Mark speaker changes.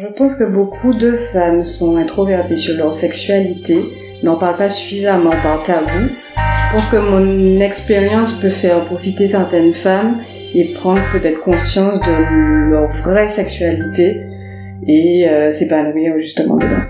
Speaker 1: Je pense que beaucoup de femmes sont introverties sur leur sexualité, n'en parlent pas suffisamment par tabou. Je pense que mon expérience peut faire profiter certaines femmes et prendre peut-être conscience de leur vraie sexualité et euh, s'épanouir justement dedans.